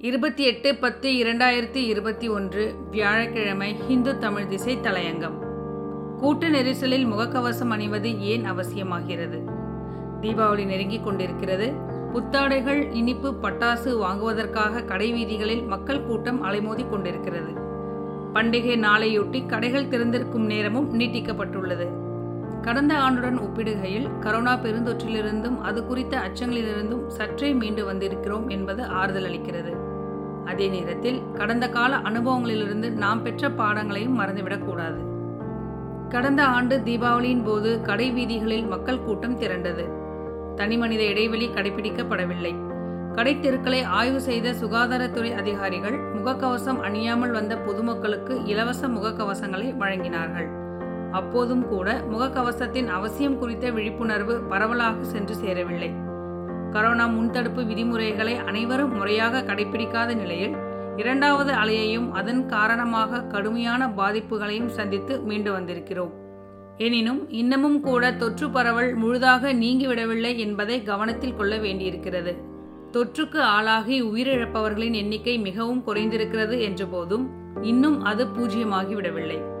இருபத்தி எட்டு பத்து இரண்டாயிரத்தி இருபத்தி ஒன்று வியாழக்கிழமை ஹிந்து தமிழ் திசை தலையங்கம். கூட்ட நெரிசலில் முகக்கவசம் அணிவது ஏன் அவசியமாகிறது? தீபாவளி நெருங்கிக் கொண்டிருக்கிறது. புத்தாடைகள் இனிப்பு பட்டாசு வாங்குவதற்காக கடை வீதிகளில் மக்கள் கூட்டம் அலைமோதி கொண்டிருக்கிறது. பண்டிகை நாளையொட்டி கடைகள் திறந்திருக்கும் நேரமும் நீட்டிக்கப்பட்டுள்ளது. கடந்த ஆண்டுடன் ஒப்பிடுகையில் கரோனா பெருந்தொற்றிலிருந்தும் அது குறித்த அச்சங்களிலிருந்தும் சற்றே மீண்டு வந்திருக்கிறோம் என்பது ஆறுதல் அளிக்கிறது. அதே நேரத்தில் கடந்த கால அனுபவங்களிலிருந்து நாம் பெற்ற பாடங்களையும் மறந்துவிடக்கூடாது கடந்த ஆண்டு தீபாவளியின் போது கடை வீதிகளில் மக்கள் கூட்டம் திரண்டது. தனிமனித இடைவெளி கடைபிடிக்கப்படவில்லை. கடை தெருக்களை ஆய்வு செய்த சுகாதாரத்துறை அதிகாரிகள் முகக்கவசம் அணியாமல் வந்த பொதுமக்களுக்கு இலவச முகக்கவசங்களை வழங்கினார்கள். அப்போதும் கூட முகக்கவசத்தின் அவசியம் குறித்த விழிப்புணர்வு பரவலாக சென்று சேரவில்லை. கரோனா முன்தடுப்பு விதிமுறைகளை அனைவரும் முறையாக கடைபிடிக்காத நிலையில் இரண்டாவது அலையையும் அதன் காரணமாக கடுமையான பாதிப்புகளையும் சந்தித்து மீண்டு வந்திருக்கிறோம். எனினும் இன்னமும் கூட தொற்று பரவல் முழுதாக நீங்கிவிடவில்லை என்பதை கவனத்தில் கொள்ள வேண்டியிருக்கிறது. தொற்றுக்கு ஆளாகி உயிரிழப்பவர்களின் எண்ணிக்கை மிகவும் குறைந்திருக்கிறது என்ற போதும் இன்னும் அது பூஜ்ஜியமாகிவிடவில்லை.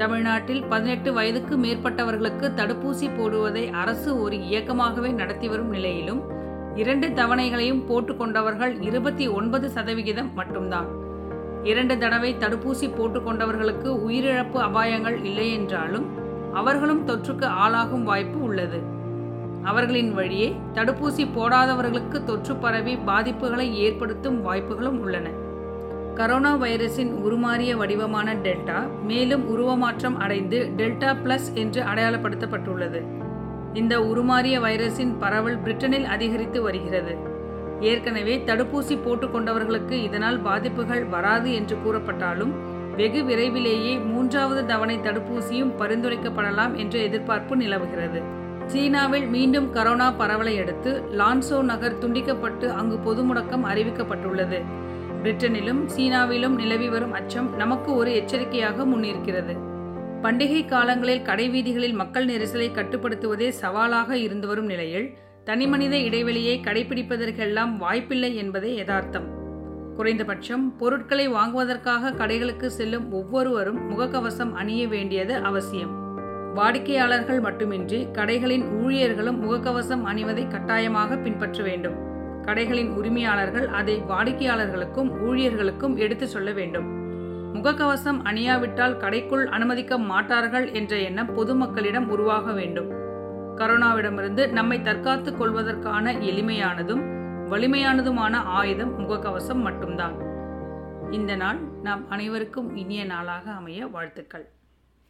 தமிழ்நாட்டில் பதினெட்டு வயதுக்கு மேற்பட்டவர்களுக்கு தடுப்பூசி போடுவதை அரசு ஒரு இயக்கமாகவே நடத்தி வரும் நிலையிலும் இரண்டு தவணைகளையும் போட்டுக்கொண்டவர்கள் இருபத்தி ஒன்பது சதவிகிதம் மட்டும்தான். இரண்டு தடவை தடுப்பூசி போட்டுக்கொண்டவர்களுக்கு உயிரிழப்பு அபாயங்கள் இல்லை என்றாலும் அவர்களும் தொற்றுக்கு ஆளாகும் வாய்ப்பு உள்ளது. அவர்களின் வழியே தடுப்பூசி போடாதவர்களுக்கு தொற்று பரவி பாதிப்புகளை ஏற்படுத்தும் வாய்ப்புகளும் உள்ளன. கரோனா வைரஸின் உருமாறிய வடிவமான டெல்டா மேலும் உருவமாற்றம் அடைந்து டெல்டா பிளஸ் என்று அடையாளப்படுத்தப்பட்டுள்ளது. இந்த உருமாறிய வைரஸின் பரவல் பிரிட்டனில் அதிகரித்து வருகிறது. ஏற்கனவே தடுப்பூசி போட்டுக்கொண்டவர்களுக்கு இதனால் பாதிப்புகள் வராது என்று கூறப்பட்டாலும் வெகு விரைவிலேயே மூன்றாவது தவணை தடுப்பூசியும் பரிந்துரைக்கப்படலாம் என்ற எதிர்பார்ப்பு நிலவுகிறது. சீனாவில் மீண்டும் கரோனா பரவலை அடுத்து லான்சோ நகர் துண்டிக்கப்பட்டு அங்கு பொது முடக்கம் அறிவிக்கப்பட்டுள்ளது. பிரிட்டனிலும் சீனாவிலும் நிலவி வரும் அச்சம் நமக்கு ஒரு எச்சரிக்கையாக முன்னிருக்கிறது. பண்டிகை காலங்களில் கடைவீதிகளில் மக்கள் நெரிசலை கட்டுப்படுத்துவதே சவாலாக இருந்து வரும் நிலையில் தனிமனித இடைவெளியை கடைபிடிப்பதற்கெல்லாம் வாய்ப்பில்லை என்பதே யதார்த்தம். குறைந்தபட்சம் பொருட்களை வாங்குவதற்காக கடைகளுக்கு செல்லும் ஒவ்வொருவரும் முகக்கவசம் அணிய வேண்டியது அவசியம். வாடிக்கையாளர்கள் மட்டுமின்றி கடைகளின் ஊழியர்களும் முகக்கவசம் அணிவதை கட்டாயமாக பின்பற்ற வேண்டும். கடைகளின் உரிமையாளர்கள் அதை வாடிக்கையாளர்களுக்கும் ஊழியர்களுக்கும் எடுத்து சொல்ல வேண்டும். முகக்கவசம் அணியாவிட்டால் கடைக்குள் அனுமதிக்க மாட்டார்கள் என்ற எண்ணம் பொதுமக்களிடம் உருவாக வேண்டும். கரோனாவிடமிருந்து நம்மை தற்காத்துக் கொள்வதற்கான எளிமையானதும் வலிமையானதுமான ஆயுதம் முகக்கவசம் மட்டும்தான். இந்த நாள் நாம் அனைவருக்கும் இனிய நாளாக அமைய வாழ்த்துக்கள்.